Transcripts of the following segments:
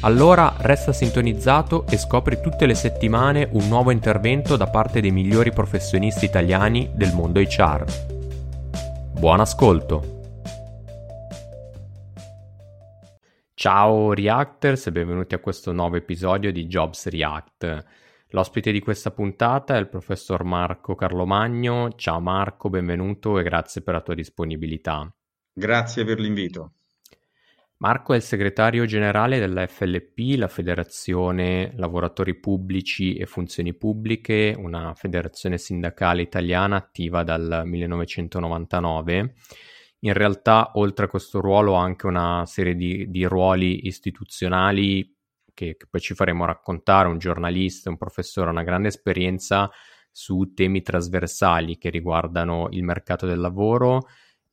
Allora resta sintonizzato e scopri tutte le settimane un nuovo intervento da parte dei migliori professionisti italiani del mondo HR. Buon ascolto! Ciao Reactors e benvenuti a questo nuovo episodio di Jobs React. L'ospite di questa puntata è il professor Marco Carlomagno. Ciao Marco, benvenuto e grazie per la tua disponibilità. Grazie per l'invito. Marco è il segretario generale della FLP, la Federazione Lavoratori Pubblici e Funzioni Pubbliche, una federazione sindacale italiana attiva dal 1999. In realtà, oltre a questo ruolo, ha anche una serie di, di ruoli istituzionali che, che poi ci faremo raccontare, un giornalista, un professore, una grande esperienza su temi trasversali che riguardano il mercato del lavoro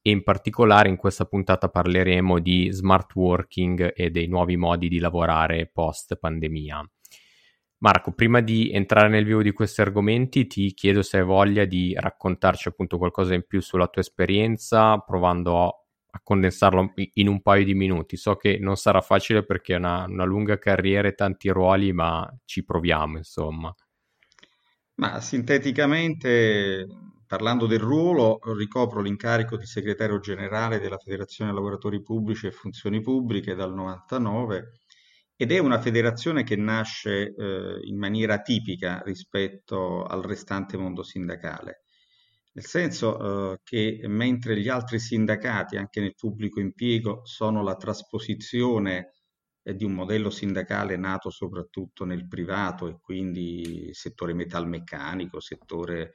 e in particolare in questa puntata parleremo di smart working e dei nuovi modi di lavorare post pandemia. Marco, prima di entrare nel vivo di questi argomenti, ti chiedo se hai voglia di raccontarci appunto qualcosa in più sulla tua esperienza, provando a, condensarlo in un paio di minuti. So che non sarà facile perché è una, una lunga carriera e tanti ruoli, ma ci proviamo, insomma. Ma sinteticamente Parlando del ruolo, ricopro l'incarico di segretario generale della Federazione Lavoratori Pubblici e Funzioni Pubbliche dal 99 ed è una federazione che nasce eh, in maniera tipica rispetto al restante mondo sindacale, nel senso eh, che mentre gli altri sindacati, anche nel pubblico impiego, sono la trasposizione eh, di un modello sindacale nato soprattutto nel privato e quindi settore metalmeccanico, settore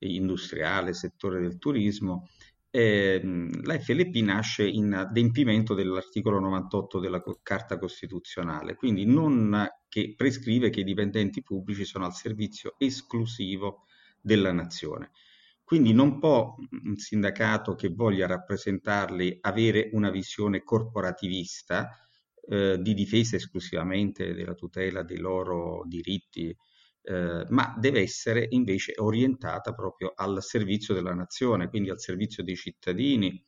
industriale, settore del turismo, eh, la FLP nasce in adempimento dell'articolo 98 della Carta Costituzionale, quindi non che prescrive che i dipendenti pubblici sono al servizio esclusivo della nazione. Quindi non può un sindacato che voglia rappresentarli avere una visione corporativista eh, di difesa esclusivamente della tutela dei loro diritti eh, ma deve essere invece orientata proprio al servizio della nazione, quindi al servizio dei cittadini,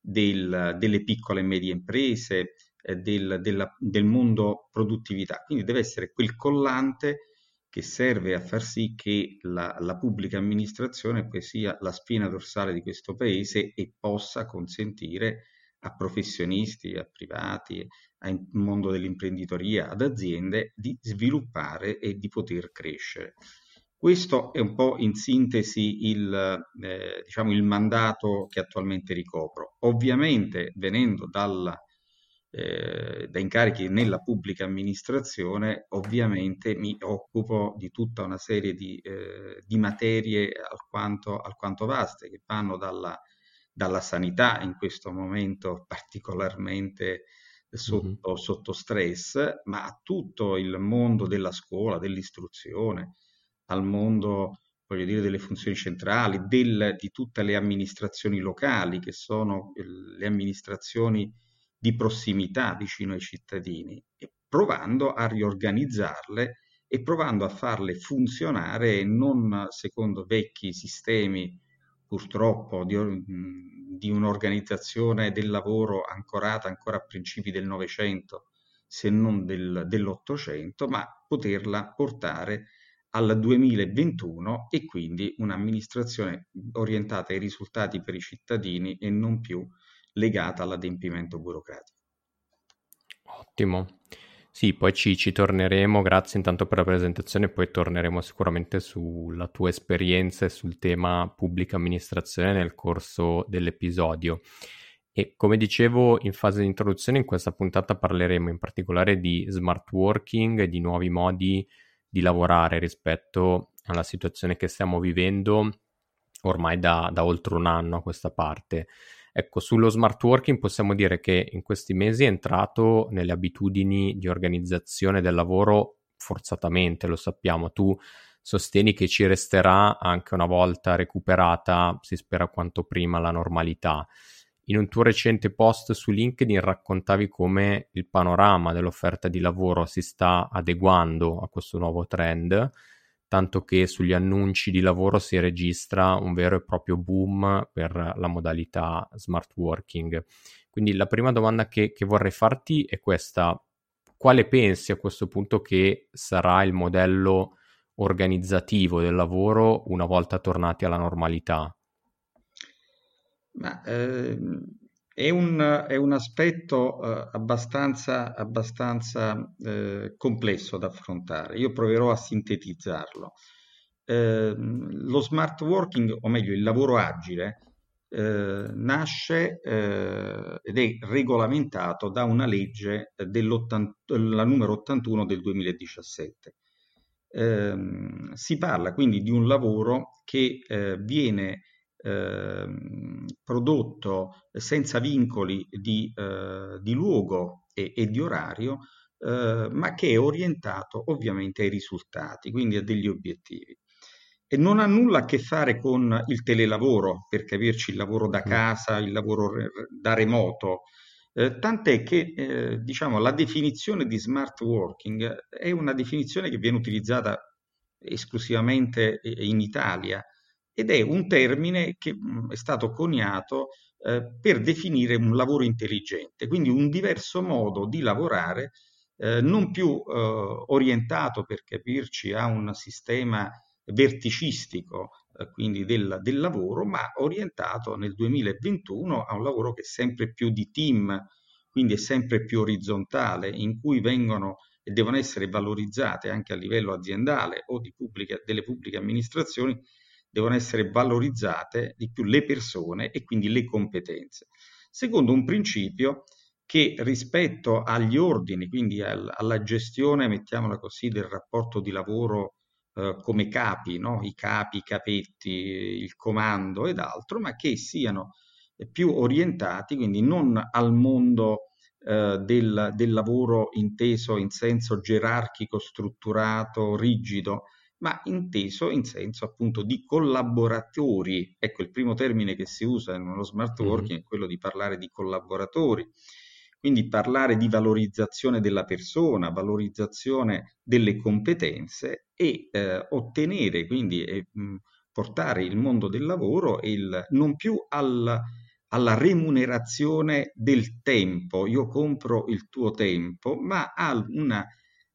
del, delle piccole e medie imprese, eh, del, della, del mondo produttività. Quindi deve essere quel collante che serve a far sì che la, la, pubblica amministrazione sia la spina dorsale di questo paese e possa consentire a professionisti, a privati, al mondo dell'imprenditoria, ad aziende di sviluppare e di poter crescere. Questo è un po' in sintesi il, eh, diciamo il mandato che attualmente ricopro. Ovviamente venendo dalla, eh, da incarichi nella pubblica amministrazione, ovviamente mi occupo di tutta una serie di, eh, di materie alquanto, alquanto vaste che vanno dalla dalla sanità in questo momento particolarmente sotto, mm-hmm. sotto stress, ma a tutto il mondo della scuola, dell'istruzione, al mondo voglio dire, delle funzioni centrali, del, di tutte le amministrazioni locali, che sono le amministrazioni di prossimità vicino ai cittadini, e provando a riorganizzarle e provando a farle funzionare non secondo vecchi sistemi purtroppo di, di un'organizzazione del lavoro ancorata ancora a principi del Novecento, se non del, dell'Ottocento, ma poterla portare al 2021 e quindi un'amministrazione orientata ai risultati per i cittadini e non più legata all'adempimento burocratico. Ottimo. Sì, poi ci, ci, torneremo, grazie intanto per la presentazione, poi torneremo sicuramente sulla tua esperienza e sul tema pubblica amministrazione nel corso dell'episodio. E come dicevo in fase di introduzione, in questa puntata parleremo in particolare di smart working e di nuovi modi di lavorare rispetto alla situazione che stiamo vivendo ormai da, da oltre un anno a questa parte. Ecco, sullo smart working possiamo dire che in questi mesi è entrato nelle abitudini di organizzazione del lavoro forzatamente, lo sappiamo. Tu sostieni che ci resterà anche una volta recuperata, si spera quanto prima, la normalità. In un tuo recente post su LinkedIn raccontavi come il panorama dell'offerta di lavoro si sta adeguando a questo nuovo trend tanto che sugli annunci di lavoro si registra un vero e proprio boom per la modalità smart working. Quindi la prima domanda che, che vorrei farti è questa. Quale pensi a questo punto che sarà il modello organizzativo del lavoro una volta tornati alla normalità? Ma, ehm, è un, è un aspetto eh, abbastanza, abbastanza eh, complesso da affrontare. Io proverò a sintetizzarlo. Eh, lo smart working, o meglio il lavoro agile, eh, nasce eh, ed è regolamentato da una legge la numero 81 del 2017. Ehm, si parla quindi di un lavoro che eh, viene Ehm, prodotto senza vincoli di, eh, di luogo e, e, di orario, eh, ma che è orientato ovviamente ai risultati, quindi a degli obiettivi. E non ha nulla a che fare con il telelavoro, per capirci il lavoro da casa, il lavoro da remoto, eh, tant'è che eh, diciamo, la definizione di smart working è una definizione che viene utilizzata esclusivamente in Italia ed è un termine che è stato coniato eh, per definire un lavoro intelligente, quindi un diverso modo di lavorare eh, non più eh, orientato per capirci a un sistema verticistico, eh, quindi del, del, lavoro, ma orientato nel 2021 a un lavoro che è sempre più di team, quindi è sempre più orizzontale, in cui vengono e devono essere valorizzate anche a livello aziendale o pubbliche, delle pubbliche amministrazioni devono essere valorizzate di più le persone e quindi le competenze. Secondo un principio che rispetto agli ordini, quindi al, alla gestione, mettiamola così, del rapporto di lavoro eh, come capi, no? i capi, i capetti, il comando ed altro, ma che siano più orientati, quindi non al mondo eh, del, del lavoro inteso in senso gerarchico, strutturato, rigido, ma inteso in senso appunto di collaboratori. Ecco, il primo termine che si usa nello smart working mm-hmm. è quello di parlare di collaboratori, quindi parlare di valorizzazione della persona, valorizzazione delle competenze e eh, ottenere, quindi eh, portare il mondo del lavoro il, non più al, alla remunerazione del tempo, io compro il tuo tempo, ma a una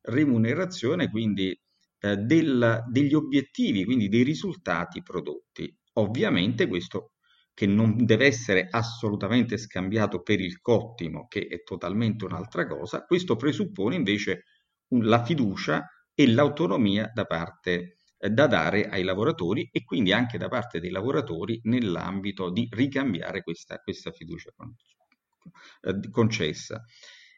remunerazione quindi eh, del, degli obiettivi, quindi dei risultati prodotti. Ovviamente questo che non deve essere assolutamente scambiato per il cottimo, che è totalmente un'altra cosa, questo presuppone invece la fiducia e l'autonomia da parte eh, da dare ai lavoratori e quindi anche da parte dei lavoratori nell'ambito di ricambiare questa, questa fiducia eh, concessa.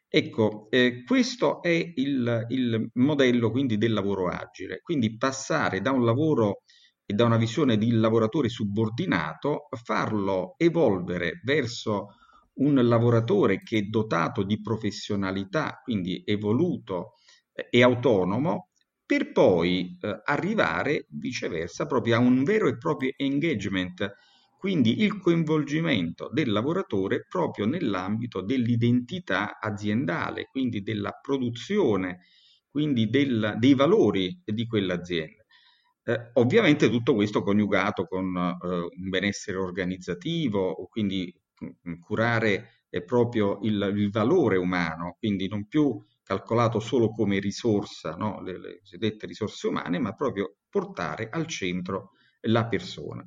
Ecco, eh, questo è il, il, modello quindi del lavoro agile, quindi passare da un lavoro e da una visione di lavoratore subordinato, farlo evolvere verso un lavoratore che è dotato di professionalità, quindi evoluto eh, e autonomo, per poi eh, arrivare viceversa proprio a un vero e proprio engagement quindi il coinvolgimento del lavoratore proprio nell'ambito dell'identità aziendale, quindi della produzione, quindi del, dei valori di quell'azienda. Eh, ovviamente tutto questo coniugato con eh, un benessere organizzativo, quindi mm, curare eh, proprio il, il, valore umano, quindi non più calcolato solo come risorsa, no? le, le cosiddette risorse umane, ma proprio portare al centro la persona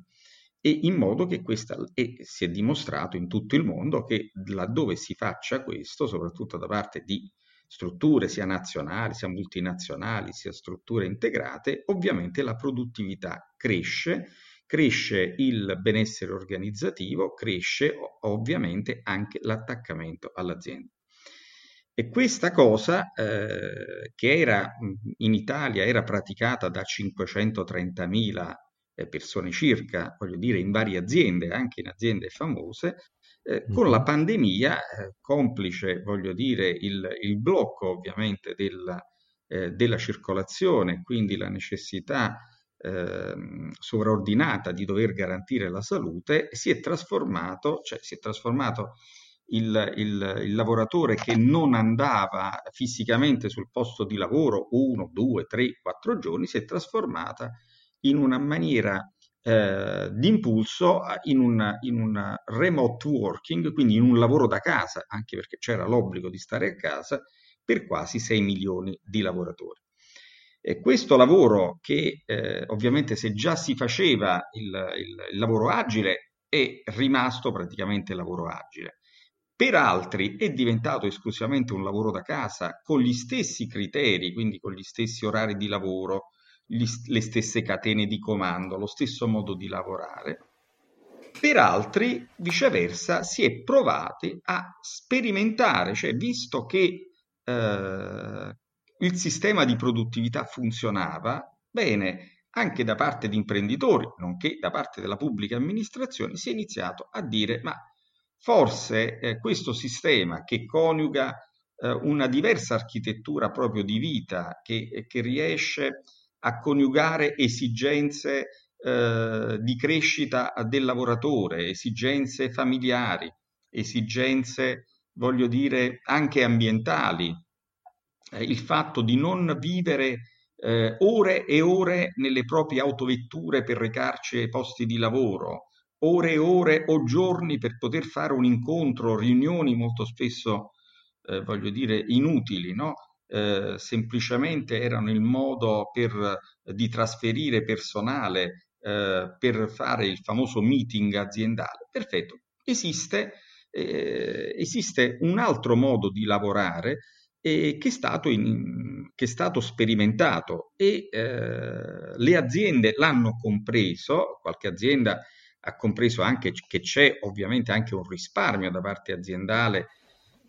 e in modo che questa, e si è dimostrato in tutto il mondo che laddove si faccia questo, soprattutto da parte di strutture sia nazionali, sia multinazionali, sia strutture integrate, ovviamente la produttività cresce, cresce il benessere organizzativo, cresce ovviamente anche l'attaccamento all'azienda. E questa cosa, eh, che era in Italia era praticata da 530.000 eh, persone circa, voglio dire, in varie aziende, anche in aziende famose, eh, con la pandemia, eh, complice, voglio dire, il, il blocco ovviamente della, eh, della, circolazione, quindi la necessità ehm, sovraordinata di dover garantire la salute, si è trasformato, cioè si è trasformato il, il, il, lavoratore che non andava fisicamente sul posto di lavoro uno, due, tre, quattro giorni, si è trasformata in una maniera eh, di impulso in un, in un remote working, quindi in un lavoro da casa, anche perché c'era l'obbligo di stare a casa, per quasi 6 milioni di lavoratori. E questo lavoro che eh, ovviamente se già si faceva il, il, il, lavoro agile è rimasto praticamente lavoro agile. Per altri è diventato esclusivamente un lavoro da casa con gli stessi criteri, quindi con gli stessi orari di lavoro, gli, le stesse catene di comando, lo stesso modo di lavorare. Per altri, viceversa, si è provati a sperimentare, cioè visto che eh, il sistema di produttività funzionava, bene, anche da parte di imprenditori, nonché da parte della pubblica amministrazione, si è iniziato a dire ma forse eh, questo sistema che coniuga eh, una diversa architettura proprio di vita, che, che riesce a coniugare esigenze eh, di crescita del lavoratore, esigenze familiari, esigenze, voglio dire, anche ambientali, eh, il fatto di non vivere eh, ore e ore nelle proprie autovetture per recarci ai posti di lavoro, ore e ore o giorni per poter fare un incontro, riunioni molto spesso, eh, voglio dire, inutili, no? Eh, semplicemente erano il modo per, eh, di trasferire personale eh, per fare il famoso meeting aziendale. Perfetto, esiste, eh, esiste un altro modo di lavorare che è, stato in, che, è stato sperimentato e eh, le aziende l'hanno compreso, qualche azienda ha compreso anche che c'è ovviamente anche un risparmio da parte aziendale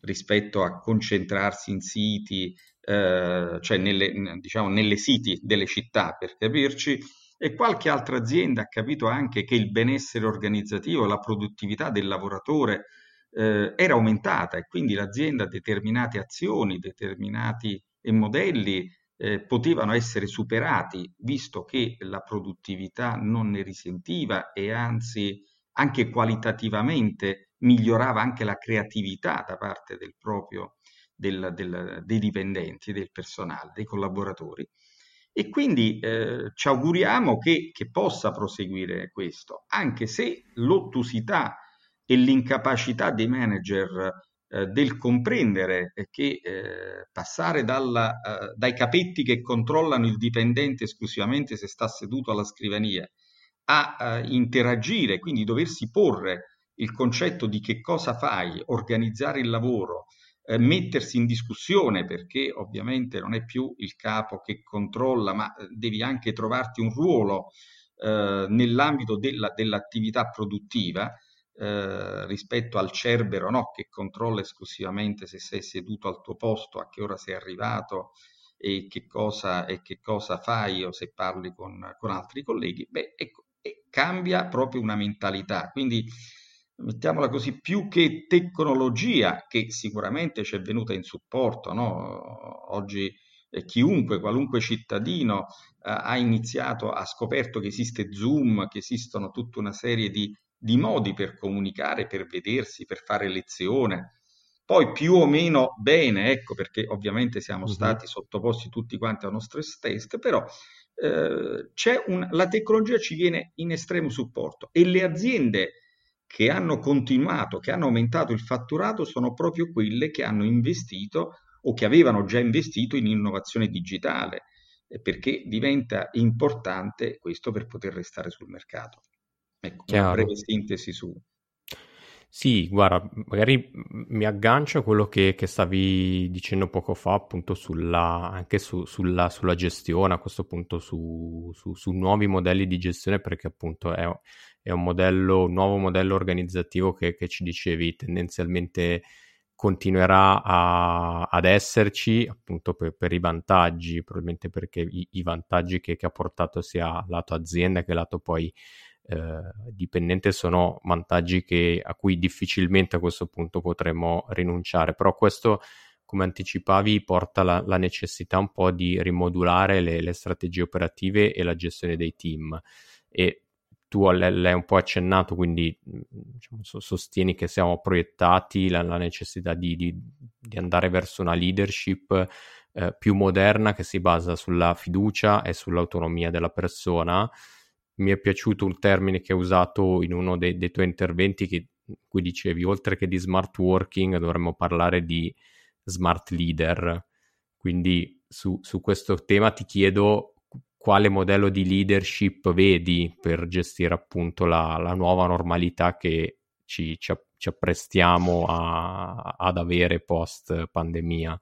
rispetto a concentrarsi in siti, eh, cioè nelle, diciamo, nelle siti delle città per capirci, e qualche altra azienda ha capito anche che il benessere organizzativo, la produttività del lavoratore eh, era aumentata e quindi l'azienda determinate azioni, determinati modelli eh, potevano essere superati visto che la produttività non ne risentiva e anzi anche qualitativamente migliorava anche la creatività da parte del proprio, del, del, dei dipendenti, del personale, dei collaboratori. E quindi eh, ci auguriamo che, che, possa proseguire questo, anche se l'ottusità e l'incapacità dei manager eh, del comprendere che eh, passare dalla, eh, dai capetti che controllano il dipendente esclusivamente se sta seduto alla scrivania a eh, interagire, quindi doversi porre il concetto di che cosa fai, organizzare il lavoro, eh, mettersi in discussione perché ovviamente non è più il capo che controlla, ma eh, devi anche trovarti un ruolo eh, nell'ambito della, dell'attività produttiva eh, rispetto al cerbero no? che controlla esclusivamente se sei seduto al tuo posto, a che ora sei arrivato e che cosa, e che cosa fai o se parli con, con altri colleghi, beh, ecco, cambia proprio una mentalità. Quindi mettiamola così, più che tecnologia che sicuramente ci è venuta in supporto, no? oggi eh, chiunque, qualunque cittadino eh, ha iniziato, ha scoperto che esiste Zoom, che esistono tutta una serie di, di modi per comunicare, per vedersi, per fare lezione. Poi più o meno bene, ecco perché ovviamente siamo uh-huh. stati sottoposti tutti quanti a uno stress test, però eh, un, la tecnologia ci viene in estremo supporto e le aziende che hanno continuato, che hanno aumentato il fatturato, sono proprio quelle che hanno investito o che avevano già investito in innovazione digitale, eh, perché diventa importante questo per poter restare sul mercato. Ecco, Chiaro. una breve sintesi su. Sì, guarda, magari mi aggancio a quello che, che stavi dicendo poco fa, appunto, sulla, anche su, sulla, sulla, gestione, a questo punto su, su, su, nuovi modelli di gestione, perché appunto è, è un modello, un nuovo modello organizzativo che, che ci dicevi tendenzialmente continuerà a, ad esserci appunto per, per, i vantaggi, probabilmente perché i, i vantaggi che, che, ha portato sia lato azienda che lato poi eh, dipendente sono vantaggi che, a cui difficilmente a questo punto potremo rinunciare, però questo come anticipavi porta la, la necessità un po' di rimodulare le, le, strategie operative e la gestione dei team. E tu l'hai un po' accennato, quindi diciamo, sostieni che siamo proiettati la, la necessità di, di, di, andare verso una leadership eh, più moderna che si basa sulla fiducia e sull'autonomia della persona mi è piaciuto un termine che hai usato in uno dei, dei tuoi interventi che, in cui dicevi, oltre che di smart working dovremmo parlare di smart leader. Quindi su, su questo tema ti chiedo quale modello di leadership vedi per gestire appunto la, la nuova normalità che ci, ci, ci apprestiamo a, ad avere post pandemia.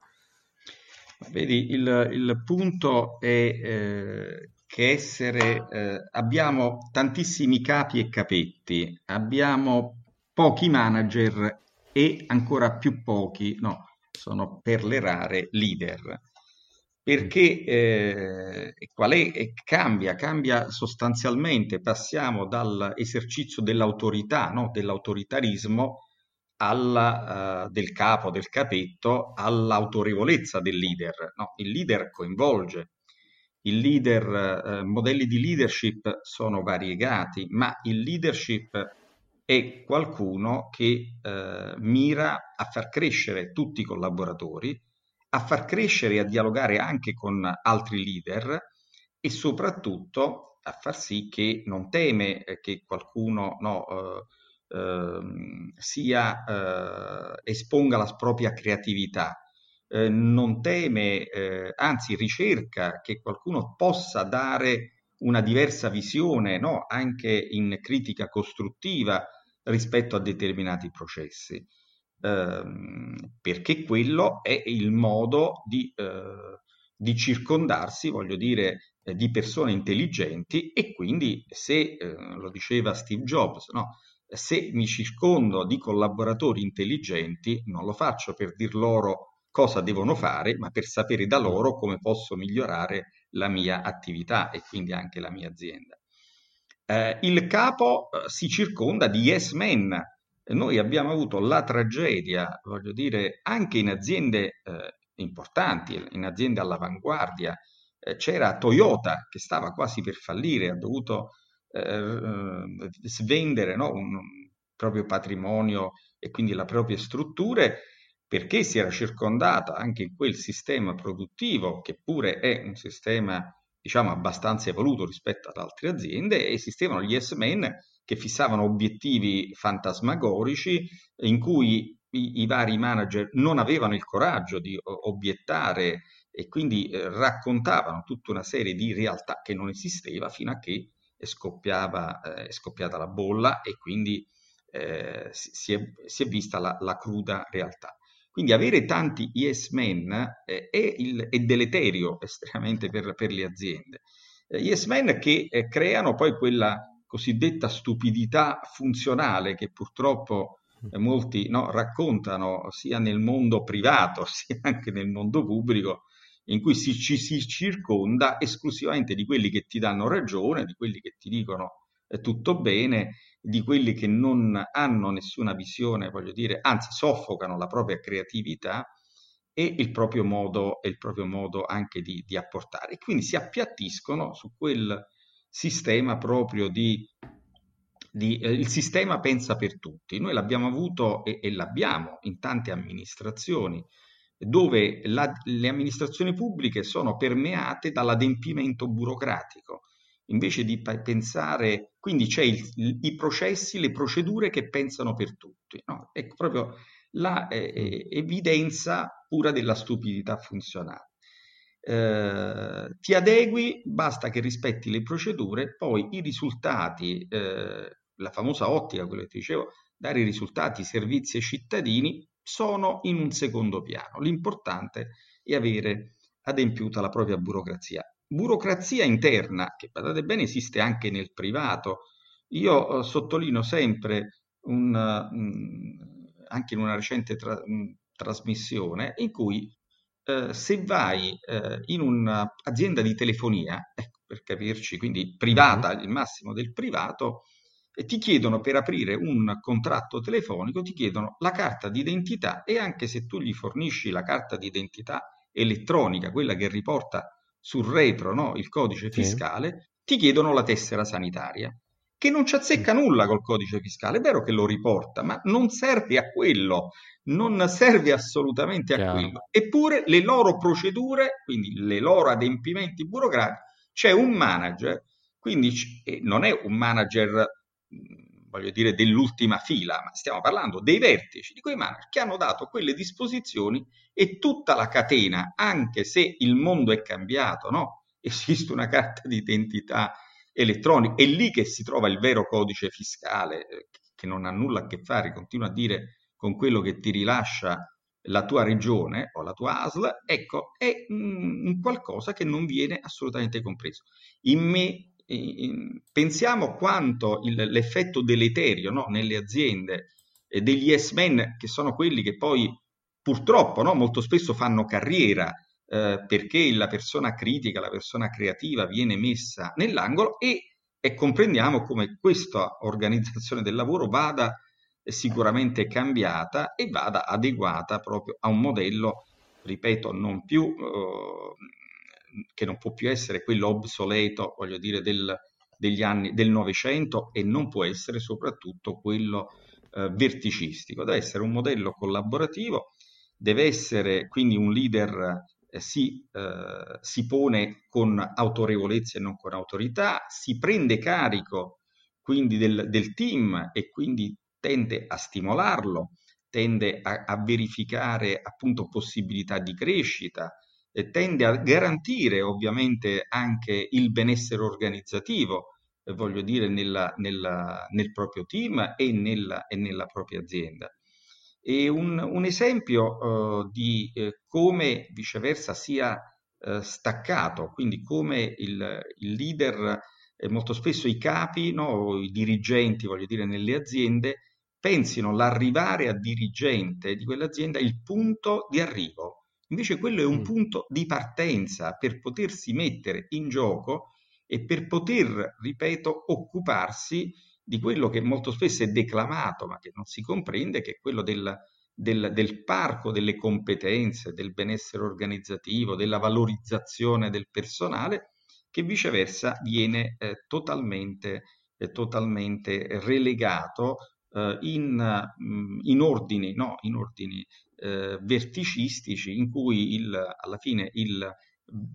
Vedi, il, il punto è eh, che essere, eh, abbiamo tantissimi capi e capetti, abbiamo pochi manager e ancora più pochi, no, sono per le rare leader. Perché eh, qual è, cambia, cambia sostanzialmente, passiamo dall'esercizio dell'autorità, no, dell'autoritarismo, alla, uh, del capo, del capetto, all'autorevolezza del leader. No, il leader coinvolge, il leader, eh, modelli di leadership sono variegati, ma il leadership è qualcuno che eh, mira a far crescere tutti i collaboratori, a far crescere e a dialogare anche con altri leader e soprattutto a far sì che non teme eh, che qualcuno no, eh, ehm, sia, eh, esponga la propria creatività, eh, non teme, eh, anzi ricerca che qualcuno possa dare una diversa visione, no? anche in critica costruttiva rispetto a determinati processi, ehm, perché quello è il modo di, eh, di circondarsi, voglio dire, eh, di persone intelligenti e quindi se, eh, lo diceva Steve Jobs, no? se mi circondo di collaboratori intelligenti, non lo faccio per dir loro cosa devono fare, ma per sapere da loro come posso migliorare la mia attività e quindi anche la mia azienda. Eh, il capo eh, si circonda di yes men. Noi abbiamo avuto la tragedia, voglio dire, anche in aziende eh, importanti, in aziende all'avanguardia. Eh, c'era Toyota che stava quasi per fallire, ha dovuto eh, eh, svendere no, un, proprio patrimonio e quindi le proprie strutture perché si era circondata anche in quel sistema produttivo, che pure è un sistema diciamo abbastanza evoluto rispetto ad altre aziende, esistevano gli S-Men che fissavano obiettivi fantasmagorici in cui i, i, vari manager non avevano il coraggio di obiettare e quindi eh, raccontavano tutta una serie di realtà che non esisteva fino a che è, scoppiava, eh, è scoppiata la bolla e quindi eh, si, è, si, è, vista la, la cruda realtà. Quindi avere tanti yes men eh, è, il, è, deleterio estremamente per, per le aziende. Eh, yes men che eh, creano poi quella cosiddetta stupidità funzionale che purtroppo eh, molti no, raccontano sia nel mondo privato sia anche nel mondo pubblico, in cui si, ci si circonda esclusivamente di quelli che ti danno ragione, di quelli che ti dicono eh, tutto bene di quelli che non hanno nessuna visione, voglio dire, anzi soffocano la propria creatività e il proprio modo, il proprio modo anche di, di apportare. quindi si appiattiscono su quel sistema proprio di, di eh, il sistema pensa per tutti. Noi l'abbiamo avuto e, e l'abbiamo in tante amministrazioni dove la, le amministrazioni pubbliche sono permeate dall'adempimento burocratico invece di pensare, quindi c'è il, i processi, le procedure che pensano per tutti, no? Ecco proprio la eh, evidenza pura della stupidità funzionale. Eh, ti adegui, basta che rispetti le procedure, poi i risultati, eh, la famosa ottica, quello che ti dicevo, dare risultati, servizi ai cittadini sono in un secondo piano. L'importante è avere adempiuta la propria burocrazia. Burocrazia interna, che badate bene esiste anche nel privato. Io eh, sottolineo sempre un, um, anche in una recente tra- um, trasmissione in cui eh, se vai eh, in un'azienda di telefonia, ecco, per capirci, quindi privata, mm-hmm. il massimo del privato, e ti chiedono per aprire un contratto telefonico, ti chiedono la carta d'identità e anche se tu gli fornisci la carta d'identità elettronica, quella che riporta sul retro no, il codice fiscale, sì. ti chiedono la tessera sanitaria, che non ci azzecca nulla col codice fiscale, è vero che lo riporta, ma non serve a quello, non serve assolutamente a Chiaro. quello. Eppure le loro procedure, quindi le loro adempimenti burocratici, c'è un manager, quindi non è un manager voglio dire, dell'ultima fila, ma stiamo parlando dei vertici di quei manager che hanno dato quelle disposizioni e tutta la catena, anche se il mondo è cambiato, no? Esiste una carta di identità elettronica, è lì che si trova il vero codice fiscale, eh, che non ha nulla a che fare, continua a dire, con quello che ti rilascia la tua regione o la tua ASL, ecco, è un qualcosa che non viene assolutamente compreso. In me pensiamo quanto il, l'effetto deleterio no, nelle aziende eh, degli yes men, che sono quelli che poi purtroppo no, molto spesso fanno carriera eh, perché la persona critica, la persona creativa viene messa nell'angolo e, e comprendiamo come questa organizzazione del lavoro vada sicuramente cambiata e vada adeguata proprio a un modello, ripeto, non più eh, che non può più essere quello obsoleto, voglio dire, del, degli anni del Novecento e non può essere soprattutto quello eh, verticistico. Deve essere un modello collaborativo, deve essere quindi un leader si, eh, si pone con autorevolezza e non con autorità, si prende carico quindi del, del team e quindi tende a stimolarlo, tende a, a verificare appunto possibilità di crescita, eh, tende a garantire ovviamente anche il benessere organizzativo, eh, voglio dire, nella, nella, nel proprio team e nella, e nella propria azienda. E un, un esempio uh, di eh, come viceversa sia uh, staccato, quindi come il, il leader, eh, molto spesso i capi, no, i dirigenti, voglio dire, nelle aziende, pensino l'arrivare a dirigente di quell'azienda il punto di arrivo, Invece quello è un mm. punto di partenza per potersi mettere in gioco e per poter, ripeto, occuparsi di quello che molto spesso è declamato, ma che non si comprende, che è quello del, del, del parco delle competenze, del benessere organizzativo, della valorizzazione del personale, che viceversa viene eh, totalmente, eh, totalmente relegato eh, in, mm, in, ordini, no, in ordini eh, verticistici in cui il, alla fine il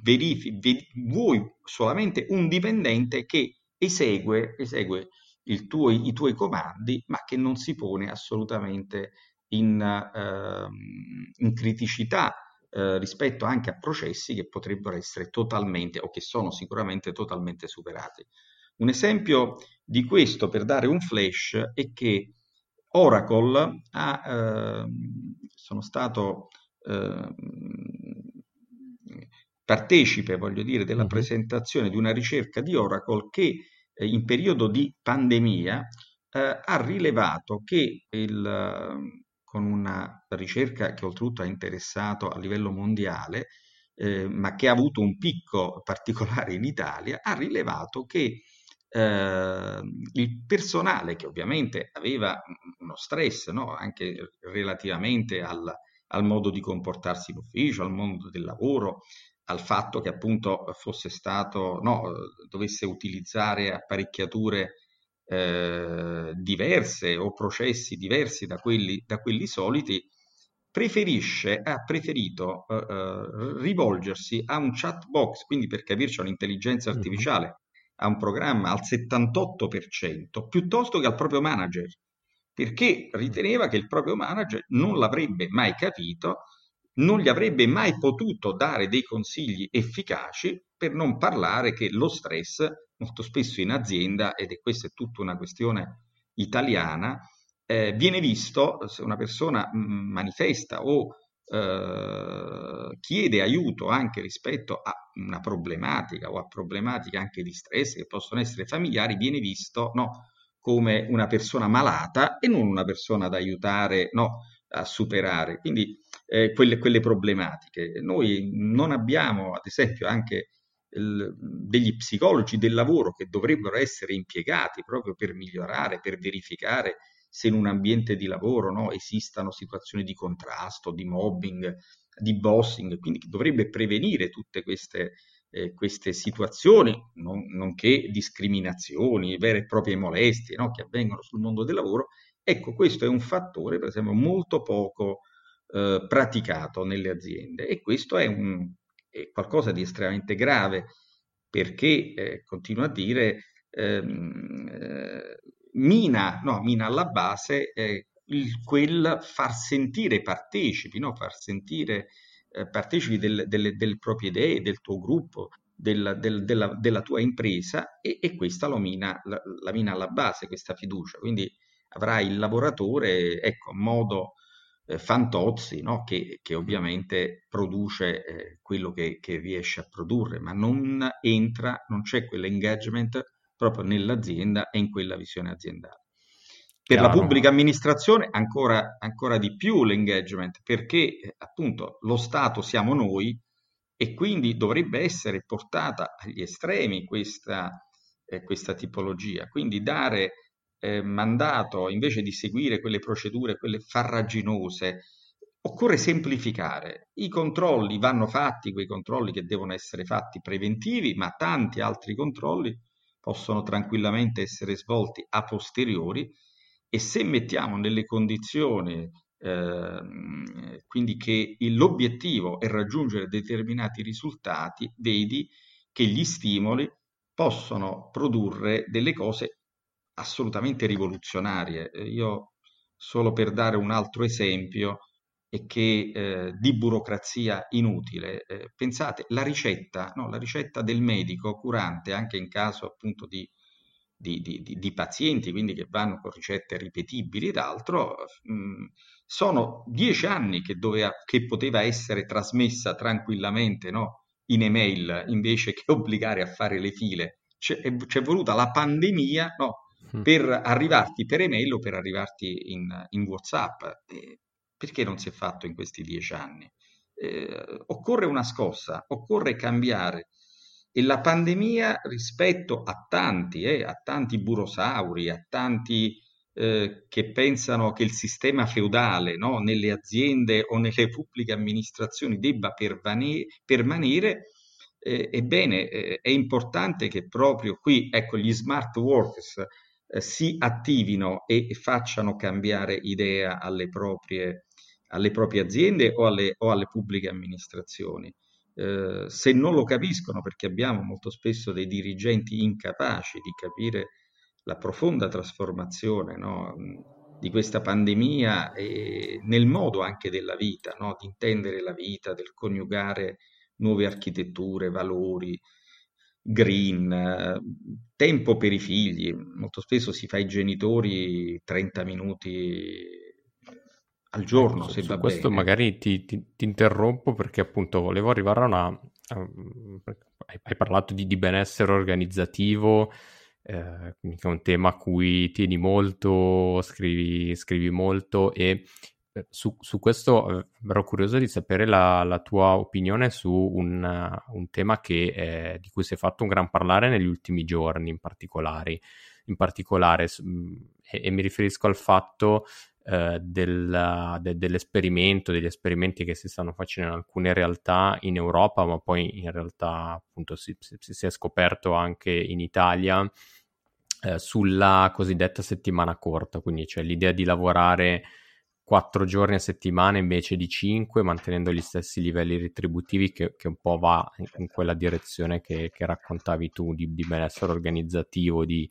verifi, ver, vuoi solamente un dipendente che esegue, esegue tuo, i tuoi comandi, ma che non si pone assolutamente in, eh, in criticità eh, rispetto anche a processi che potrebbero essere totalmente o che sono sicuramente totalmente superati. Un esempio di questo per dare un flash è che Oracle ha, eh, sono stato eh, partecipe, voglio dire, della presentazione di una ricerca di Oracle che in periodo di pandemia eh, ha rilevato che il, con una ricerca che oltretutto ha interessato a livello mondiale, eh, ma che ha avuto un picco particolare in Italia, ha rilevato che eh, il personale che ovviamente aveva uno stress no? anche relativamente al, al, modo di comportarsi in ufficio, al mondo del lavoro, al fatto che appunto fosse stato, no, dovesse utilizzare apparecchiature eh, diverse o processi diversi da quelli, da quelli soliti, preferisce, ha preferito eh, eh rivolgersi a un chat box, quindi per capirci un'intelligenza artificiale, a un programma al 78% piuttosto che al proprio manager, perché riteneva che il proprio manager non l'avrebbe mai capito, non gli avrebbe mai potuto dare dei consigli efficaci, per non parlare che lo stress molto spesso in azienda, ed è questa è tutta una questione italiana, eh, viene visto, se una persona mh, manifesta o eh, chiede aiuto anche rispetto a una problematica o a problematiche anche di stress che possono essere familiari, viene visto no, come una persona malata e non una persona da aiutare no, a superare. Quindi eh, quelle, quelle, problematiche. Noi non abbiamo, ad esempio, anche il, degli psicologi del lavoro che dovrebbero essere impiegati proprio per migliorare, per verificare se in un ambiente di lavoro no, esistano situazioni di contrasto, di mobbing, di bossing, quindi dovrebbe prevenire tutte queste, eh, queste situazioni, non, nonché discriminazioni, vere e proprie molestie no, che avvengono sul mondo del lavoro. Ecco, questo è un fattore, per esempio, molto poco eh, praticato nelle aziende e questo è, un, è, qualcosa di estremamente grave perché, eh, continuo a dire, ehm, eh, mina, no, mina alla base eh, il, quel far sentire partecipi, no? far sentire partecipi del, delle, delle, proprie idee, del tuo gruppo, del, del, della, della, tua impresa e, e questa lo mina, la, la, mina alla base, questa fiducia. Quindi avrai il lavoratore, ecco, modo eh, fantozzi, no? che, che, ovviamente produce eh, quello che, che, riesce a produrre, ma non entra, non c'è quell'engagement proprio nell'azienda e in quella visione aziendale. Per Chiaro. la pubblica amministrazione ancora, ancora di più l'engagement, perché eh, appunto lo Stato siamo noi e quindi dovrebbe essere portata agli estremi questa, eh, questa tipologia. Quindi dare eh, mandato invece di seguire quelle procedure, quelle farraginose, occorre semplificare. I controlli vanno fatti, quei controlli che devono essere fatti preventivi, ma tanti altri controlli possono tranquillamente essere svolti a posteriori e se mettiamo nelle condizioni eh, quindi che l'obiettivo è raggiungere determinati risultati, vedi che gli stimoli possono produrre delle cose assolutamente rivoluzionarie. Io, solo per dare un altro esempio, e che eh, di burocrazia inutile. Eh, pensate, la ricetta, no, la ricetta del medico curante, anche in caso appunto di, di, di, di pazienti, quindi che vanno con ricette ripetibili ed altro, mh, mm, sono dieci anni che, doveva, che poteva essere trasmessa tranquillamente no, in email invece che obbligare a fare le file. C'è, c'è voluta la pandemia no. Per arrivarti per email o per arrivarti in, in WhatsApp. Perché non si è fatto in questi dieci anni? Eh, occorre una scossa, occorre cambiare. E la pandemia rispetto a tanti, eh, a tanti burosauri, a tanti eh, che pensano che il sistema feudale no, nelle aziende o nelle pubbliche amministrazioni debba pervane- permanere, eh, ebbene eh, è importante che proprio qui, ecco, gli smart workers eh, si attivino e facciano cambiare idea alle proprie alle proprie aziende o alle, o alle pubbliche amministrazioni. Eh, se non lo capiscono, perché abbiamo molto spesso dei dirigenti incapaci di capire la profonda trasformazione no, di questa pandemia e nel modo anche della vita, no, di intendere la vita, del coniugare nuove architetture, valori, green, tempo per i figli. Molto spesso si fa i genitori 30 minuti al giorno, se va questo bene. magari ti, ti, ti, interrompo perché appunto volevo arrivare a una... Um, hai, parlato di, di benessere organizzativo, eh, quindi è un tema a cui tieni molto, scrivi, scrivi molto e su, su, questo eh, ero curioso di sapere la, la tua opinione su un, un tema che, eh, di cui si è fatto un gran parlare negli ultimi giorni in in particolare e, e mi riferisco al fatto eh, del, de, dell'esperimento, degli esperimenti che si stanno facendo in alcune realtà in Europa, ma poi in realtà appunto si, si, si è scoperto anche in Italia eh, sulla cosiddetta settimana corta, quindi c'è l'idea di lavorare quattro giorni a settimana invece di cinque, mantenendo gli stessi livelli retributivi che, che un po' va in, quella direzione che, che raccontavi tu di, di benessere organizzativo, di,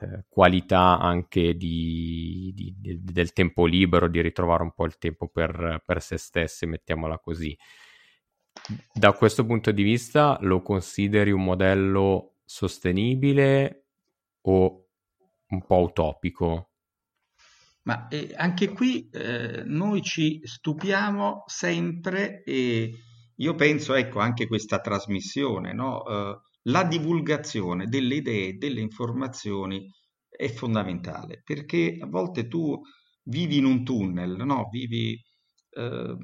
eh, qualità anche di, di, del tempo libero, di ritrovare un po' il tempo per, per se stessi, mettiamola così. Da questo punto di vista lo consideri un modello sostenibile o un po' utopico? Ma eh, anche qui eh, noi ci stupiamo sempre e io penso, ecco, anche questa trasmissione, no? Eh, la divulgazione delle idee, delle informazioni è fondamentale perché a volte tu vivi in un tunnel, no? Vivi, eh,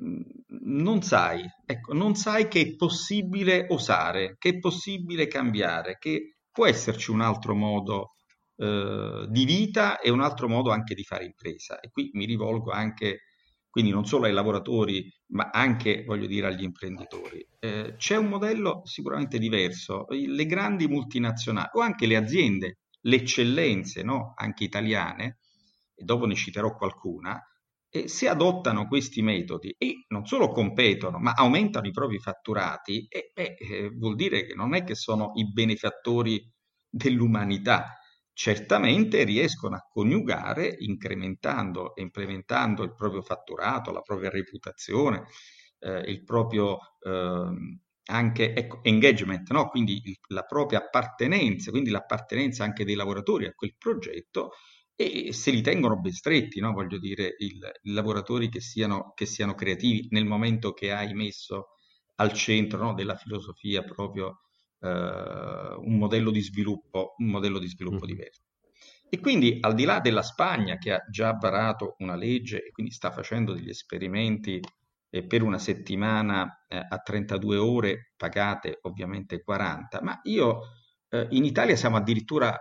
non sai, ecco, non sai che è possibile osare, che è possibile cambiare, che può esserci un altro modo eh, di vita e un altro modo anche di fare impresa. E qui mi rivolgo anche, quindi non solo ai lavoratori, ma anche, voglio dire, agli imprenditori. Eh, c'è un modello sicuramente diverso. Le grandi multinazionali o anche le aziende, le eccellenze, no? anche italiane, e dopo ne citerò qualcuna, e se adottano questi metodi e non solo competono, ma aumentano i propri fatturati, eh, beh, eh, vuol dire che non è che sono i benefattori dell'umanità, certamente riescono a coniugare, incrementando e implementando il proprio fatturato, la propria reputazione, eh, il proprio eh, anche ecco, engagement, no? quindi il, la propria appartenenza, quindi l'appartenenza anche dei lavoratori a quel progetto e se li tengono ben stretti, no? voglio dire, i lavoratori che siano, che siano, creativi nel momento che hai messo al centro no? della filosofia proprio un modello di sviluppo, un modello di sviluppo mm. diverso. E quindi al di là della Spagna che ha già varato una legge e quindi sta facendo degli esperimenti eh, per una settimana eh, a 32 ore pagate ovviamente 40, ma io eh, in Italia siamo addirittura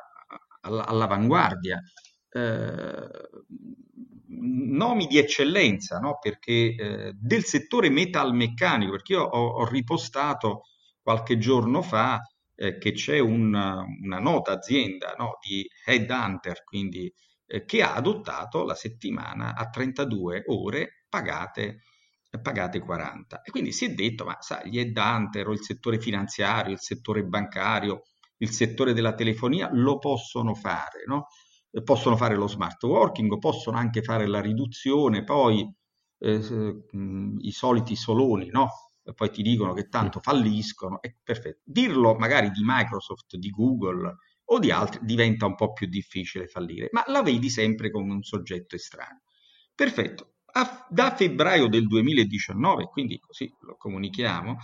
all'avanguardia. Eh, nomi di eccellenza, no? perché eh, del settore metalmeccanico, perché io ho, ho ripostato qualche giorno fa eh, che c'è una, una nota azienda no, di headhunter, quindi eh, che ha adottato la settimana a 32 ore pagate, pagate 40. E quindi si è detto, ma sai, gli headhunter o il settore finanziario, il settore bancario, il settore della telefonia lo possono fare, no? possono fare lo smart working, possono anche fare la riduzione, poi eh, i soliti soloni, no? Poi ti dicono che tanto falliscono, è perfetto. Dirlo magari di Microsoft, di Google o di altri diventa un po' più difficile fallire, ma la vedi sempre come un soggetto estraneo. Perfetto. A, da febbraio del 2019, quindi così lo comunichiamo,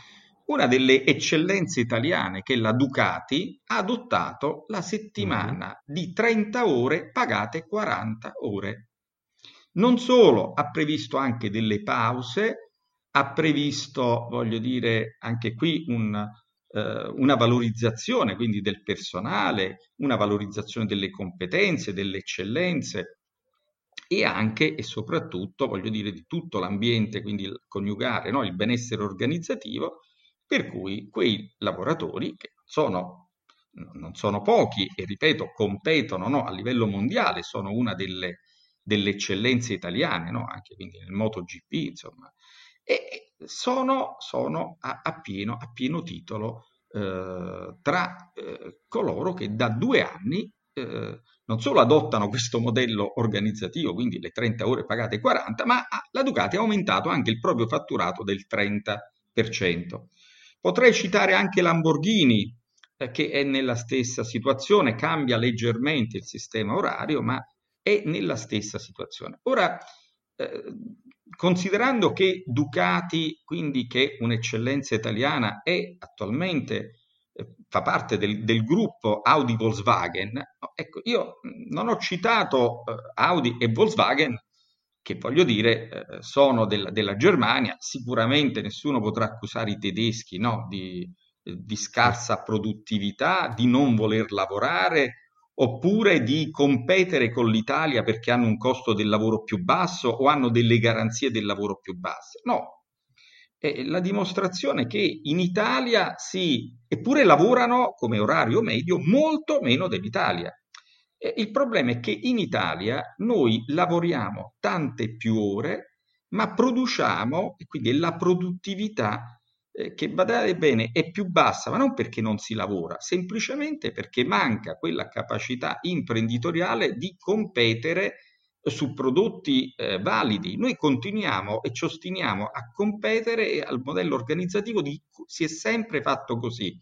una delle eccellenze italiane, che è la Ducati, ha adottato la settimana mm-hmm. di 30 ore pagate 40 ore. Non solo, ha previsto anche delle pause ha previsto, voglio dire, anche qui un, eh, una valorizzazione quindi del personale, una valorizzazione delle competenze, delle eccellenze e anche e soprattutto, voglio dire, di tutto l'ambiente, quindi il coniugare no, il benessere organizzativo, per cui quei lavoratori che sono, non sono pochi e ripeto, competono no, a livello mondiale, sono una delle, delle eccellenze italiane, no, anche quindi nel MotoGP, insomma, e sono, sono a, a, pieno, a, pieno, titolo eh, tra eh, coloro che da due anni eh, non solo adottano questo modello organizzativo, quindi le 30 ore pagate 40, ma la Ducati ha aumentato anche il proprio fatturato del 30%. Potrei citare anche Lamborghini, eh, che è nella stessa situazione, cambia leggermente il sistema orario, ma è nella stessa situazione. Ora, eh, considerando che Ducati, quindi che è un'eccellenza italiana, è attualmente eh, fa parte del, del, gruppo Audi Volkswagen, ecco, io non ho citato eh, Audi e Volkswagen, che voglio dire eh, sono del, della Germania, sicuramente nessuno potrà accusare i tedeschi no, di, di scarsa produttività, di non voler lavorare, oppure di competere con l'Italia perché hanno un costo del lavoro più basso o hanno delle garanzie del lavoro più basse. No, è la dimostrazione che in Italia sì, eppure lavorano come orario medio molto meno dell'Italia. E il problema è che in Italia noi lavoriamo tante più ore, ma produciamo, e quindi la produttività eh, che badate bene è più bassa, ma non perché non si lavora, semplicemente perché manca quella capacità imprenditoriale di competere su prodotti eh, validi. Noi continuiamo e ci ostiniamo a competere al modello organizzativo di si è sempre fatto così.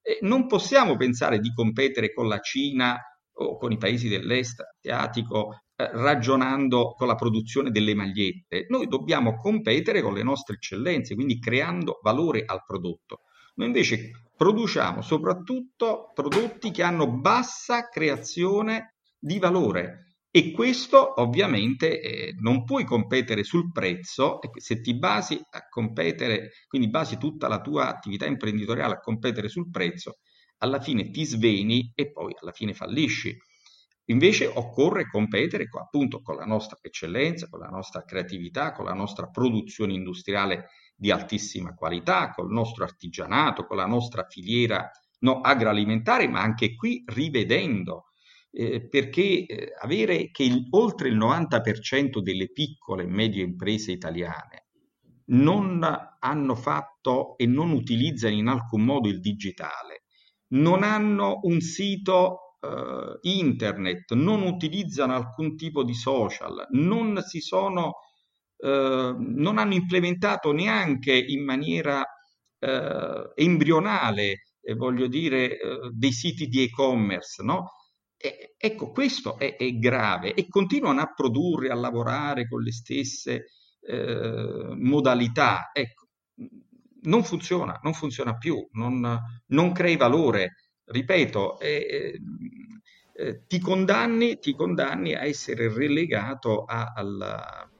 E non possiamo pensare di competere con la Cina o con i paesi dell'est asiatico, ragionando con la produzione delle magliette. Noi dobbiamo competere con le nostre eccellenze, quindi creando valore al prodotto. Noi invece produciamo soprattutto prodotti che hanno bassa creazione di valore e questo ovviamente eh, non puoi competere sul prezzo, se ti basi a competere, quindi basi tutta la tua attività imprenditoriale a competere sul prezzo, alla fine ti sveni e poi alla fine fallisci. Invece occorre competere appunto con la nostra eccellenza, con la nostra creatività, con la nostra produzione industriale di altissima qualità, col nostro artigianato, con la nostra filiera no, agroalimentare, ma anche qui rivedendo eh, perché eh, avere che il, oltre il 90% delle piccole e medie imprese italiane non hanno fatto e non utilizzano in alcun modo il digitale, non hanno un sito eh, internet, non utilizzano alcun tipo di social, non si sono, eh, non hanno implementato neanche in maniera eh, embrionale, eh, voglio dire, dei siti di e-commerce, no? E, ecco, questo è, è, grave e continuano a produrre, a lavorare con le stesse eh, modalità. Ecco, non funziona, non funziona più, non, non crei valore. Ripeto, eh, eh, ti, condanni, ti, condanni, a essere relegato a, alla,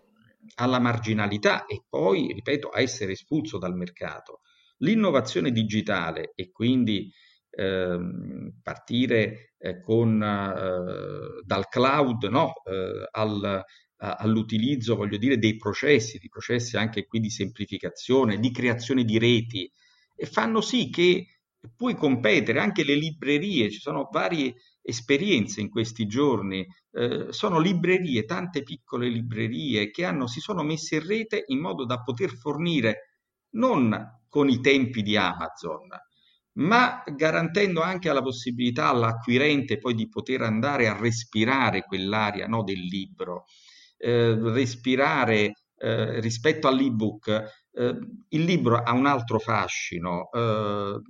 alla marginalità e poi, ripeto, a essere espulso dal mercato. L'innovazione digitale e quindi ehm, partire eh, con, eh, dal cloud no? eh, al, all'utilizzo, voglio dire, dei processi, di processi anche qui di semplificazione, di creazione di reti, e fanno sì che puoi competere, anche le librerie, ci sono varie esperienze in questi giorni, eh, sono librerie, tante piccole librerie che hanno, si sono messe in rete in modo da poter fornire non con i tempi di Amazon, ma garantendo anche la possibilità all'acquirente poi di poter andare a respirare quell'aria no, del libro, eh, respirare eh, rispetto all'ebook. Eh, il libro ha un altro fascino, eh,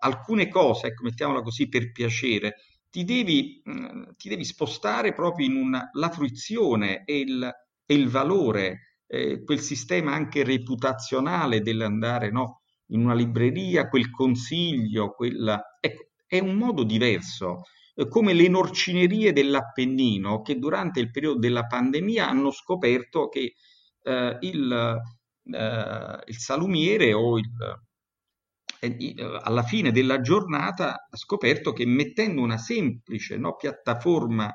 alcune cose, ecco, mettiamola così per piacere, ti devi, mm, ti devi spostare proprio in una, la fruizione e il, e il valore, eh, quel sistema anche reputazionale dell'andare no, in una libreria, quel consiglio, quella... Ecco, è un modo diverso, eh, come le norcinerie dell'Appennino che durante il periodo della pandemia hanno scoperto che eh, il, eh, il, salumiere o il, eh, alla fine della giornata ha scoperto che mettendo una semplice no, piattaforma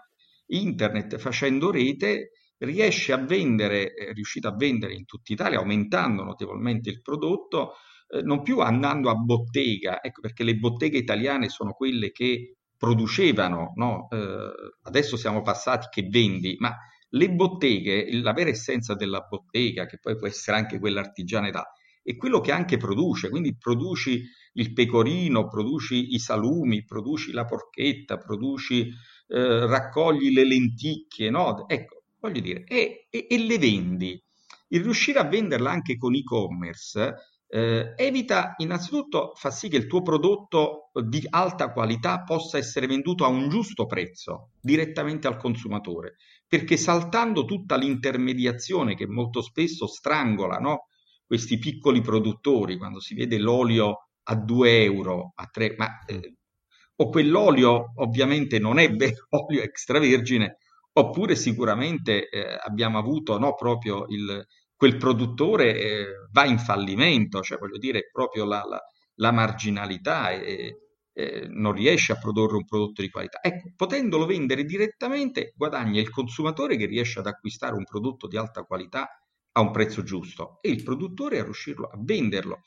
internet, facendo rete, riesce a vendere, è riuscito a vendere in tutta Italia, aumentando notevolmente il prodotto, eh, non più andando a bottega, ecco perché le botteghe italiane sono quelle che producevano, no? eh, adesso siamo passati che vendi, ma le botteghe, la vera essenza della bottega, che poi può essere anche quella artigianità, è quello che anche produce, quindi produci il pecorino, produci i salumi, produci la porchetta, produci, eh, raccogli le lenticchie, no? Ecco, voglio dire, e, e, e le vendi. Il riuscire a venderla anche con e-commerce eh, evita innanzitutto, fa sì che il tuo prodotto di alta qualità possa essere venduto a un giusto prezzo direttamente al consumatore, perché saltando tutta l'intermediazione che molto spesso strangola no? questi piccoli produttori, quando si vede l'olio a 2 euro, a 3, ma eh, o quell'olio ovviamente non è vero olio extravergine, oppure sicuramente eh, abbiamo avuto no, proprio il, quel produttore eh, va in fallimento, cioè voglio dire, proprio la, la, la marginalità e, e non riesce a produrre un prodotto di qualità. Ecco, potendolo vendere direttamente guadagna il consumatore che riesce ad acquistare un prodotto di alta qualità a un prezzo giusto e il produttore a riuscirlo a venderlo.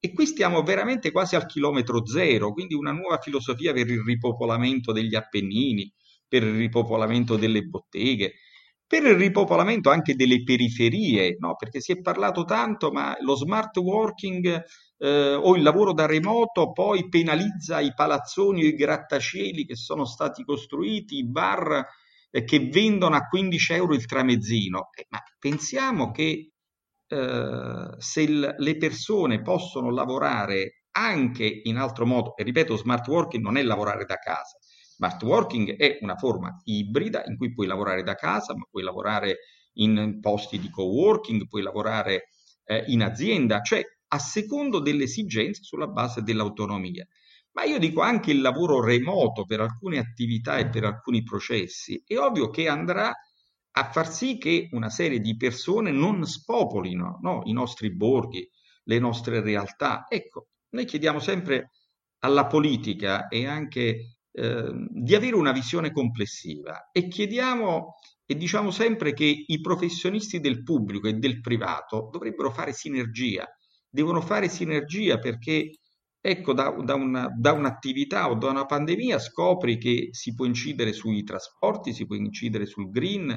E qui stiamo veramente quasi al chilometro zero, quindi una nuova filosofia per il ripopolamento degli Appennini, per il ripopolamento delle botteghe, per il ripopolamento anche delle periferie, no? perché si è parlato tanto, ma lo smart working eh, o il lavoro da remoto poi penalizza i palazzoni o i grattacieli che sono stati costruiti, i bar eh, che vendono a 15 euro il tramezzino. Eh, ma pensiamo che eh, se il, le persone possono lavorare anche in altro modo, e ripeto, smart working non è lavorare da casa, Smart working è una forma ibrida in cui puoi lavorare da casa, ma puoi lavorare in posti di co-working, puoi lavorare eh, in azienda, cioè a secondo delle esigenze sulla base dell'autonomia. Ma io dico anche il lavoro remoto per alcune attività e per alcuni processi, è ovvio che andrà a far sì che una serie di persone non spopolino no, i nostri borghi, le nostre realtà. Ecco, noi chiediamo sempre alla politica e anche eh, di avere una visione complessiva e chiediamo e diciamo sempre che i professionisti del pubblico e del privato dovrebbero fare sinergia, devono fare sinergia perché ecco da, da, una, da un'attività o da una pandemia scopri che si può incidere sui trasporti, si può incidere sul green,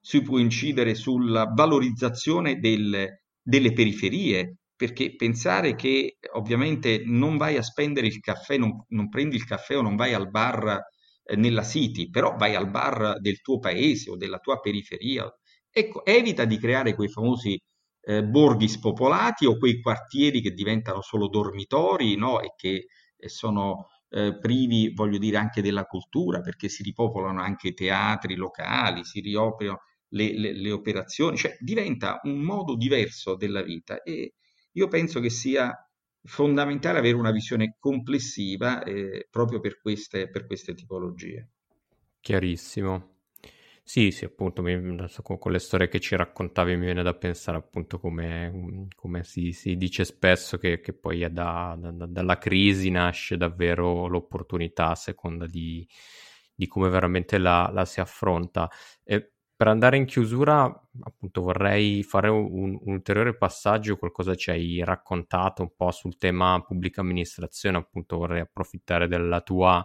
si può incidere sulla valorizzazione del, delle periferie, perché pensare che ovviamente non vai a spendere il caffè, non, non prendi il caffè o non vai al bar eh, nella city, però vai al bar del tuo paese o della tua periferia. Ecco, evita di creare quei famosi eh, borghi spopolati o quei quartieri che diventano solo dormitori no? e che eh, sono eh, privi, voglio dire, anche della cultura, perché si ripopolano anche teatri locali, si rioprono le, le, le operazioni, cioè diventa un modo diverso della vita e io penso che sia fondamentale avere una visione complessiva eh, proprio per queste, per queste tipologie. Chiarissimo. Sì, sì, appunto, mi, con le storie che ci raccontavi mi viene da pensare appunto come, come si, si, dice spesso che, che poi da, da, dalla crisi nasce davvero l'opportunità a seconda di, di come veramente la, la si affronta. E per andare in chiusura, appunto, vorrei fare un, un, ulteriore passaggio, qualcosa ci hai raccontato un po' sul tema pubblica amministrazione, appunto vorrei approfittare della tua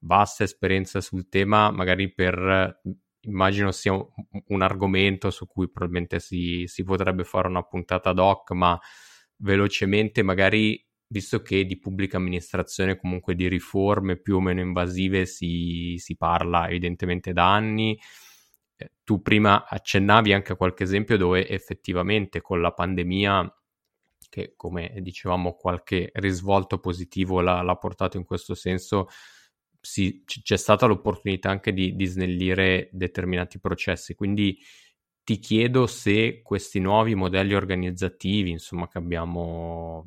vasta esperienza sul tema, magari per, immagino sia un, un argomento su cui probabilmente si, si potrebbe fare una puntata ad hoc, ma velocemente magari visto che di pubblica amministrazione, comunque di riforme più o meno invasive si, si parla evidentemente da anni, eh, tu prima accennavi anche a qualche esempio dove effettivamente con la pandemia, che come dicevamo qualche risvolto positivo l'ha, l'ha portato in questo senso, si, c'è stata l'opportunità anche di, di snellire determinati processi. Quindi ti chiedo se questi nuovi modelli organizzativi, insomma, che abbiamo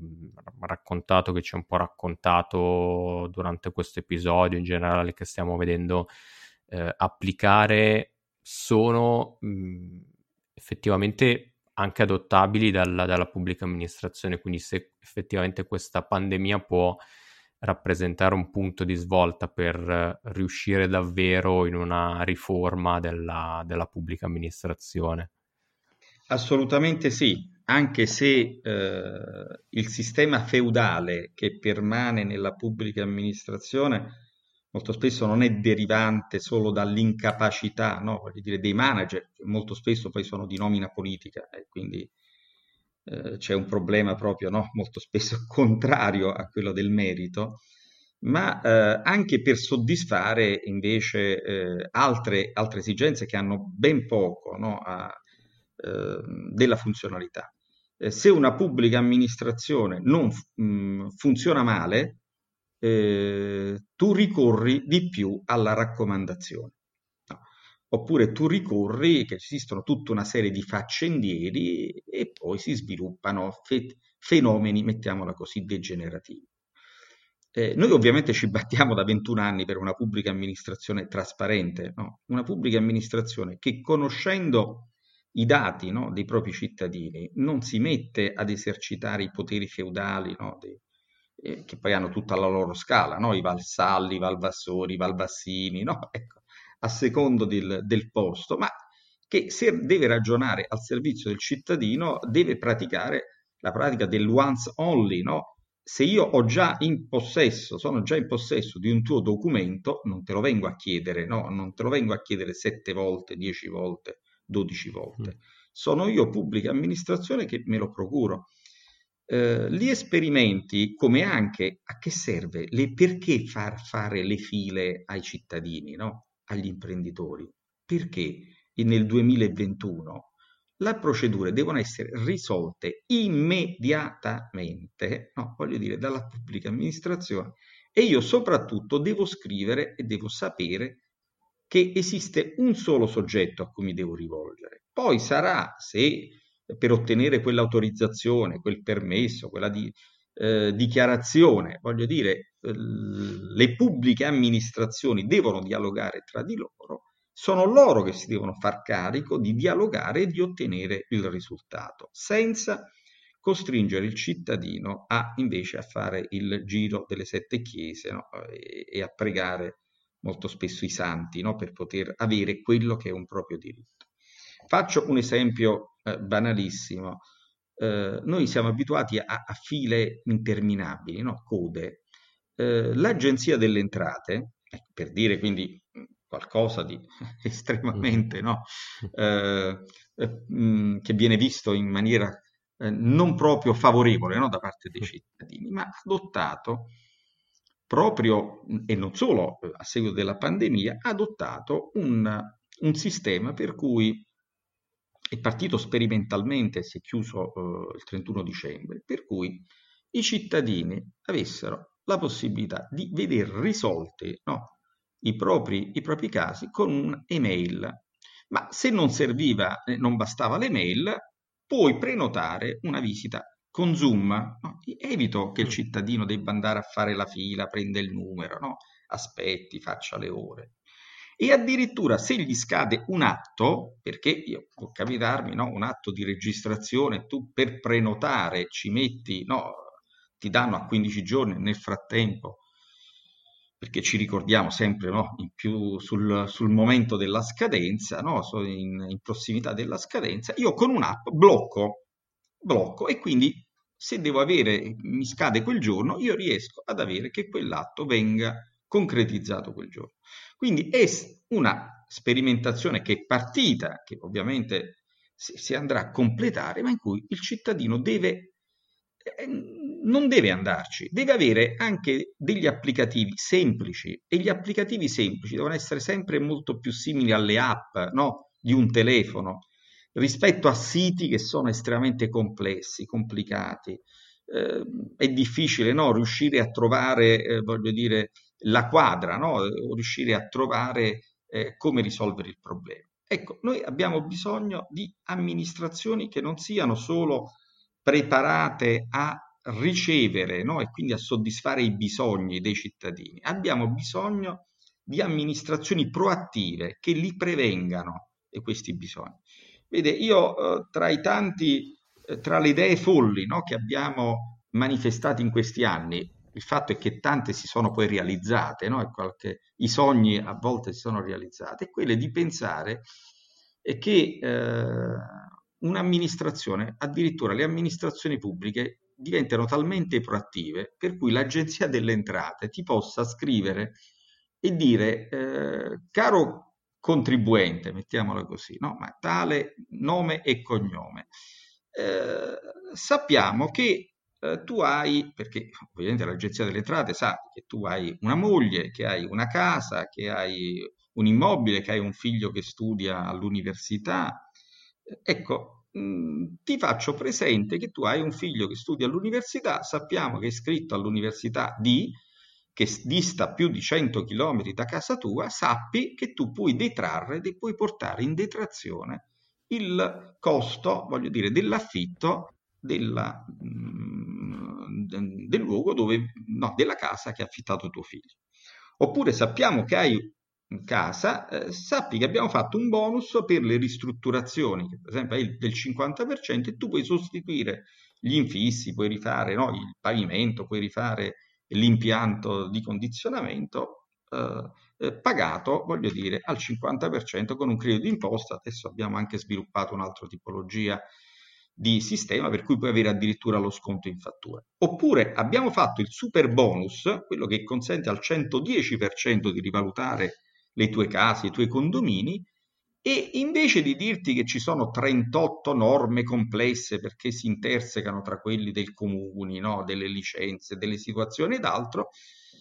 raccontato, che ci ha un po' raccontato durante questo episodio, in generale, che stiamo vedendo eh, applicare sono mh, effettivamente anche adottabili dalla, dalla, pubblica amministrazione, quindi se effettivamente questa pandemia può rappresentare un punto di svolta per riuscire davvero in una riforma della, della pubblica amministrazione. Assolutamente sì, anche se eh, il sistema feudale che permane nella pubblica amministrazione molto spesso non è derivante solo dall'incapacità no? dei manager, che molto spesso poi sono di nomina politica e quindi eh, c'è un problema proprio no? molto spesso contrario a quello del merito, ma eh, anche per soddisfare invece eh, altre, altre, esigenze che hanno ben poco no? a, ehm, della funzionalità. Eh, se una pubblica amministrazione non mh, mm, funziona male, eh, tu ricorri di più alla raccomandazione. Oppure tu ricorri che esistono tutta una serie di faccendieri e poi si sviluppano fe- fenomeni, mettiamola così, degenerativi. Eh, noi ovviamente ci battiamo da 21 anni per una pubblica amministrazione trasparente, no? una pubblica amministrazione che conoscendo i dati no, dei propri cittadini non si mette ad esercitare i poteri feudali no, dei, eh, che poi hanno tutta la loro scala, i Valsalli, i Valvassori, i Valbassini, no? ecco, a secondo del, del posto, ma che se deve ragionare al servizio del cittadino deve praticare la pratica dell'once only, no? Se io ho già in possesso, sono già in possesso di un tuo documento, non te lo vengo a chiedere, no? Non te lo vengo a chiedere sette volte, dieci volte, dodici volte. Mm. Sono io pubblica amministrazione che me lo procuro. Eh, gli esperimenti, come anche a che serve, le, perché far fare le file ai cittadini, no? Agli imprenditori? Perché nel 2021 le procedure devono essere risolte immediatamente, no? voglio dire, dalla pubblica amministrazione e io soprattutto devo scrivere e devo sapere che esiste un solo soggetto a cui mi devo rivolgere. Poi sarà se per ottenere quell'autorizzazione, quel permesso, quella di, eh, dichiarazione, voglio dire, le pubbliche amministrazioni devono dialogare tra di loro, sono loro che si devono far carico di dialogare e di ottenere il risultato, senza costringere il cittadino a invece a fare il giro delle sette chiese no? e, e, a pregare molto spesso i santi no? per poter avere quello che è un proprio diritto. Faccio un esempio eh, banalissimo. Eh, noi siamo abituati a, a file interminabili, no? code. Eh, L'Agenzia delle Entrate, ecco, per dire quindi qualcosa di estremamente no? Eh, eh, mh, che viene visto in maniera eh, non proprio favorevole no? da parte dei cittadini, ma adottato proprio, e non solo a seguito della pandemia, ha adottato un, un sistema per cui è partito sperimentalmente, si è chiuso eh, il 31 dicembre, per cui i cittadini avessero la possibilità di vedere risolti no, i, propri, i propri casi con un'email. Ma se non serviva, eh, non bastava l'email, puoi prenotare una visita con Zoom. No? Evito che il mm. cittadino debba andare a fare la fila, prenda il numero, no? aspetti, faccia le ore e addirittura se gli scade un atto, perché io, può capitarmi, no, un atto di registrazione, tu per prenotare ci metti, no, ti danno a 15 giorni nel frattempo, perché ci ricordiamo sempre no, in più sul, sul, momento della scadenza, no, in, in prossimità della scadenza, io con un'app blocco, blocco e quindi se devo avere, mi scade quel giorno, io riesco ad avere che quell'atto venga concretizzato quel giorno. Quindi è una sperimentazione che è partita, che ovviamente si andrà a completare, ma in cui il cittadino deve, eh, non deve andarci, deve avere anche degli applicativi semplici e gli applicativi semplici devono essere sempre molto più simili alle app no? di un telefono rispetto a siti che sono estremamente complessi, complicati. Eh, è difficile no? riuscire a trovare, eh, voglio dire, la quadra, no? riuscire a trovare eh, come risolvere il problema. Ecco, noi abbiamo bisogno di amministrazioni che non siano solo preparate a ricevere no? e quindi a soddisfare i bisogni dei cittadini. Abbiamo bisogno di amministrazioni proattive che li prevengano questi bisogni. Vede, io eh, tra i tanti, eh, tra le idee folli no? che abbiamo manifestato in questi anni, il fatto è che tante si sono poi realizzate, no? qualche, i sogni a volte si sono realizzati, è quello di pensare che eh, un'amministrazione, addirittura le amministrazioni pubbliche, diventano talmente proattive per cui l'agenzia delle entrate ti possa scrivere e dire, eh, caro contribuente, mettiamolo così, no? ma tale nome e cognome, eh, sappiamo che eh, tu hai, perché ovviamente l'agenzia delle entrate sa che tu hai una moglie, che hai una casa, che hai un immobile, che hai un figlio che studia all'università. Ecco, mh, mm, ti faccio presente che tu hai un figlio che studia all'università, sappiamo che è iscritto all'università D, che dista più di 100 km da casa tua, sappi che tu puoi detrarre, puoi portare in detrazione il costo, voglio dire, dell'affitto della, mm, del luogo dove, no, della casa che ha affittato tuo figlio. Oppure sappiamo che hai casa, eh, sappi che abbiamo fatto un bonus per le ristrutturazioni, che per esempio è del 50% e tu puoi sostituire gli infissi, puoi rifare no, il pavimento, puoi rifare l'impianto di condizionamento eh, eh, pagato, voglio dire, al 50% con un credito d'imposta. Adesso abbiamo anche sviluppato un'altra tipologia di sistema per cui puoi avere addirittura lo sconto in fattura. Oppure abbiamo fatto il super bonus, quello che consente al 110% di rivalutare le tue case, i tuoi condomini, e invece di dirti che ci sono 38 norme complesse perché si intersecano tra quelli del comune, no? delle licenze, delle situazioni ed altro,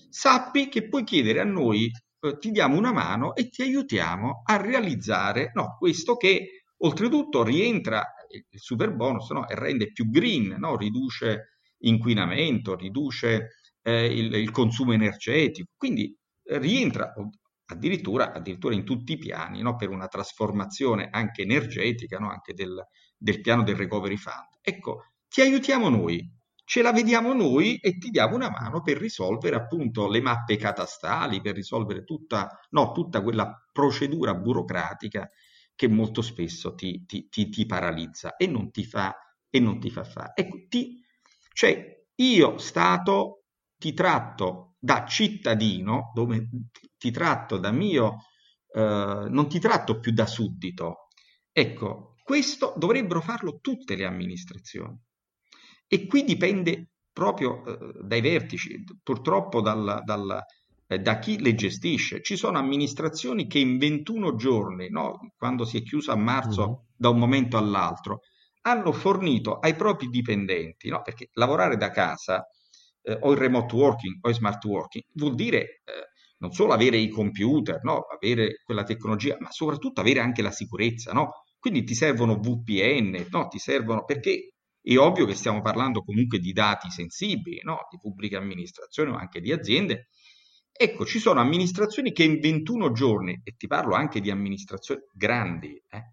sappi che puoi chiedere a noi, eh, ti diamo una mano e ti aiutiamo a realizzare no, questo che oltretutto rientra il super bonus no? rende più green, no? riduce inquinamento, riduce eh, il, il, consumo energetico. Quindi eh, rientra addirittura, addirittura, in tutti i piani no? per una trasformazione anche energetica, anche del, del piano del recovery fund. Ecco, ti aiutiamo noi, ce la vediamo noi e ti diamo una mano per risolvere appunto le mappe catastali, per risolvere tutta, no, tutta quella procedura burocratica che molto spesso ti, ti, ti, ti paralizza e non ti fa, e non ti fa fare. Ecco, ti, cioè io Stato ti tratto da cittadino, dove ti tratto da mio, eh, non ti tratto più da suddito. Ecco, questo dovrebbero farlo tutte le amministrazioni. E qui dipende proprio eh, dai vertici, purtroppo dal, dal, da chi le gestisce. Ci sono amministrazioni che in 21 giorni, no, quando si è chiusa a marzo mm-hmm. da un momento all'altro, hanno fornito ai propri dipendenti, no, perché lavorare da casa eh, o il remote working o il smart working vuol dire eh, non solo avere i computer, no, avere quella tecnologia, ma soprattutto avere anche la sicurezza, no? Quindi ti servono VPN, no? Ti servono perché è ovvio che stiamo parlando comunque di dati sensibili, no? di pubbliche amministrazioni o anche di aziende. Ecco, ci sono amministrazioni che in 21 giorni, e ti parlo anche di amministrazioni grandi, eh,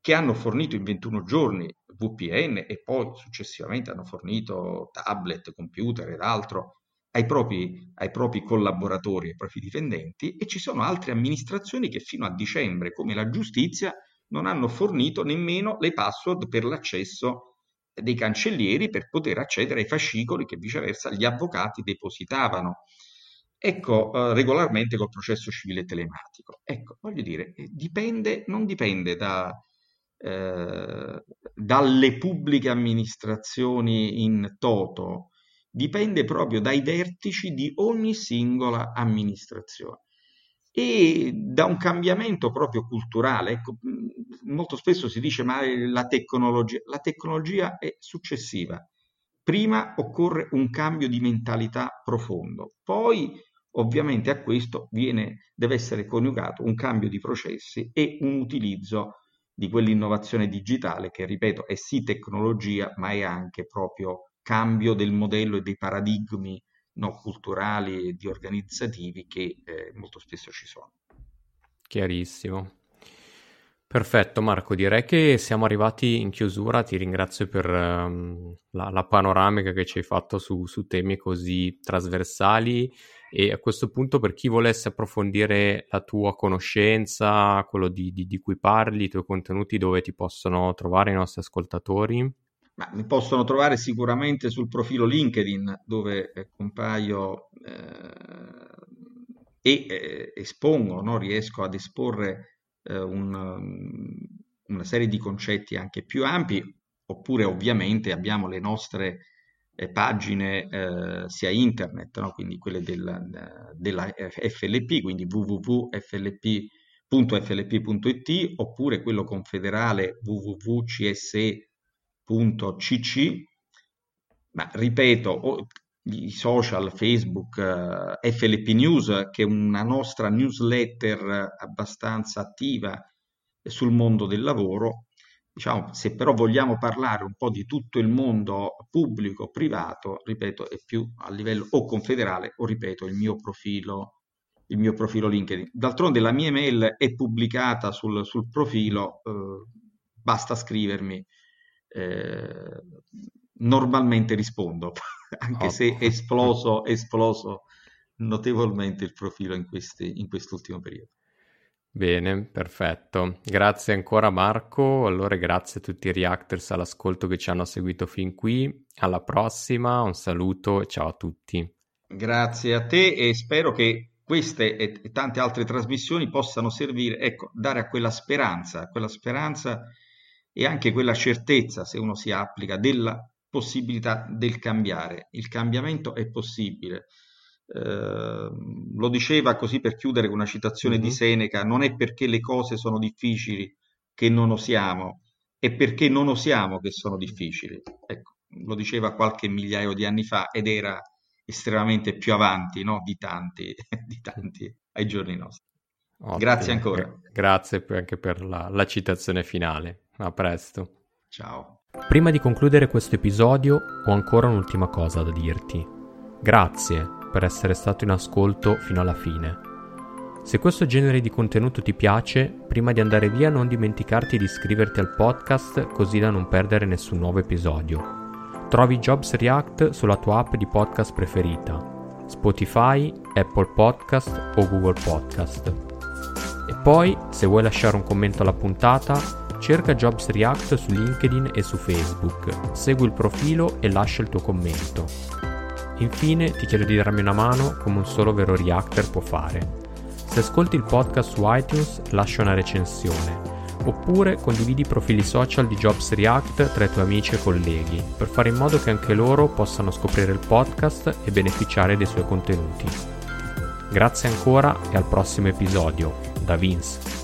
che hanno fornito in 21 giorni VPN e poi successivamente hanno fornito tablet, computer ed altro ai propri, ai propri collaboratori, ai propri dipendenti, e ci sono altre amministrazioni che fino a dicembre, come la giustizia, non hanno fornito nemmeno le password per l'accesso dei cancellieri per poter accedere ai fascicoli che viceversa gli avvocati depositavano. Ecco, eh, regolarmente col processo civile telematico. Ecco, voglio dire, eh, dipende, non dipende da, eh, dalle pubbliche amministrazioni in toto, dipende proprio dai vertici di ogni singola amministrazione e da un cambiamento proprio culturale. Ecco, molto spesso si dice ma la tecnologia, la tecnologia è successiva. Prima occorre un cambio di mentalità profondo, poi ovviamente a questo viene, deve essere coniugato un cambio di processi e un utilizzo di quell'innovazione digitale che, ripeto, è sì tecnologia, ma è anche proprio cambio del modello e dei paradigmi no, culturali e di organizzativi che eh, molto spesso ci sono. Chiarissimo. Perfetto Marco, direi che siamo arrivati in chiusura, ti ringrazio per um, la, la, panoramica che ci hai fatto su, su, temi così trasversali e a questo punto per chi volesse approfondire la tua conoscenza, quello di, di, di cui parli, i tuoi contenuti, dove ti possono trovare i nostri ascoltatori? Ma mi possono trovare sicuramente sul profilo LinkedIn dove eh, compaio eh, e eh, espongo, no? riesco ad esporre eh, un, una serie di concetti anche più ampi, oppure ovviamente abbiamo le nostre pagine eh, sia internet, no? quindi quelle del, della FLP, quindi www.flp.flp.it, oppure quello confederale www.cse.it www.cc, ma ripeto, i social, Facebook, eh, FLP News, che è una nostra newsletter abbastanza attiva sul mondo del lavoro. Diciamo, se però vogliamo parlare un po' di tutto il mondo pubblico, privato, ripeto, è più a livello o confederale o, ripeto, il mio profilo, il mio profilo LinkedIn. D'altronde la mia email è pubblicata sul, sul profilo, eh, basta scrivermi eh, normalmente rispondo, anche oh. se è esploso, esploso notevolmente il profilo in, questi, in quest'ultimo periodo. Bene, perfetto. Grazie ancora Marco. Allora grazie a tutti i reactors all'ascolto che ci hanno seguito fin qui. Alla prossima, un saluto e ciao a tutti. Grazie a te e spero che queste e tante altre trasmissioni possano servire, ecco, dare a quella speranza, quella speranza e anche quella certezza, se uno si applica, della possibilità del cambiare. Il cambiamento è possibile. Eh, lo diceva così per chiudere con una citazione mm-hmm. di Seneca, non è perché le cose sono difficili che non osiamo, è perché non osiamo che sono difficili. Ecco, lo diceva qualche migliaio di anni fa ed era estremamente più avanti no? di, tanti, di tanti ai giorni nostri. Ottimo. Grazie ancora. Grazie anche per la, la citazione finale. A presto. Ciao. Prima di concludere questo episodio ho ancora un'ultima cosa da dirti. Grazie per essere stato in ascolto fino alla fine. Se questo genere di contenuto ti piace, prima di andare via non dimenticarti di iscriverti al podcast così da non perdere nessun nuovo episodio. Trovi Jobs React sulla tua app di podcast preferita, Spotify, Apple Podcast o Google Podcast. E poi, se vuoi lasciare un commento alla puntata, cerca Jobs React su LinkedIn e su Facebook, segui il profilo e lascia il tuo commento. Infine ti chiedo di darmi una mano come un solo vero Reactor può fare. Se ascolti il podcast su iTunes, lascia una recensione oppure condividi i profili social di Jobs React tra i tuoi amici e colleghi, per fare in modo che anche loro possano scoprire il podcast e beneficiare dei suoi contenuti. Grazie ancora e al prossimo episodio. Da Vince.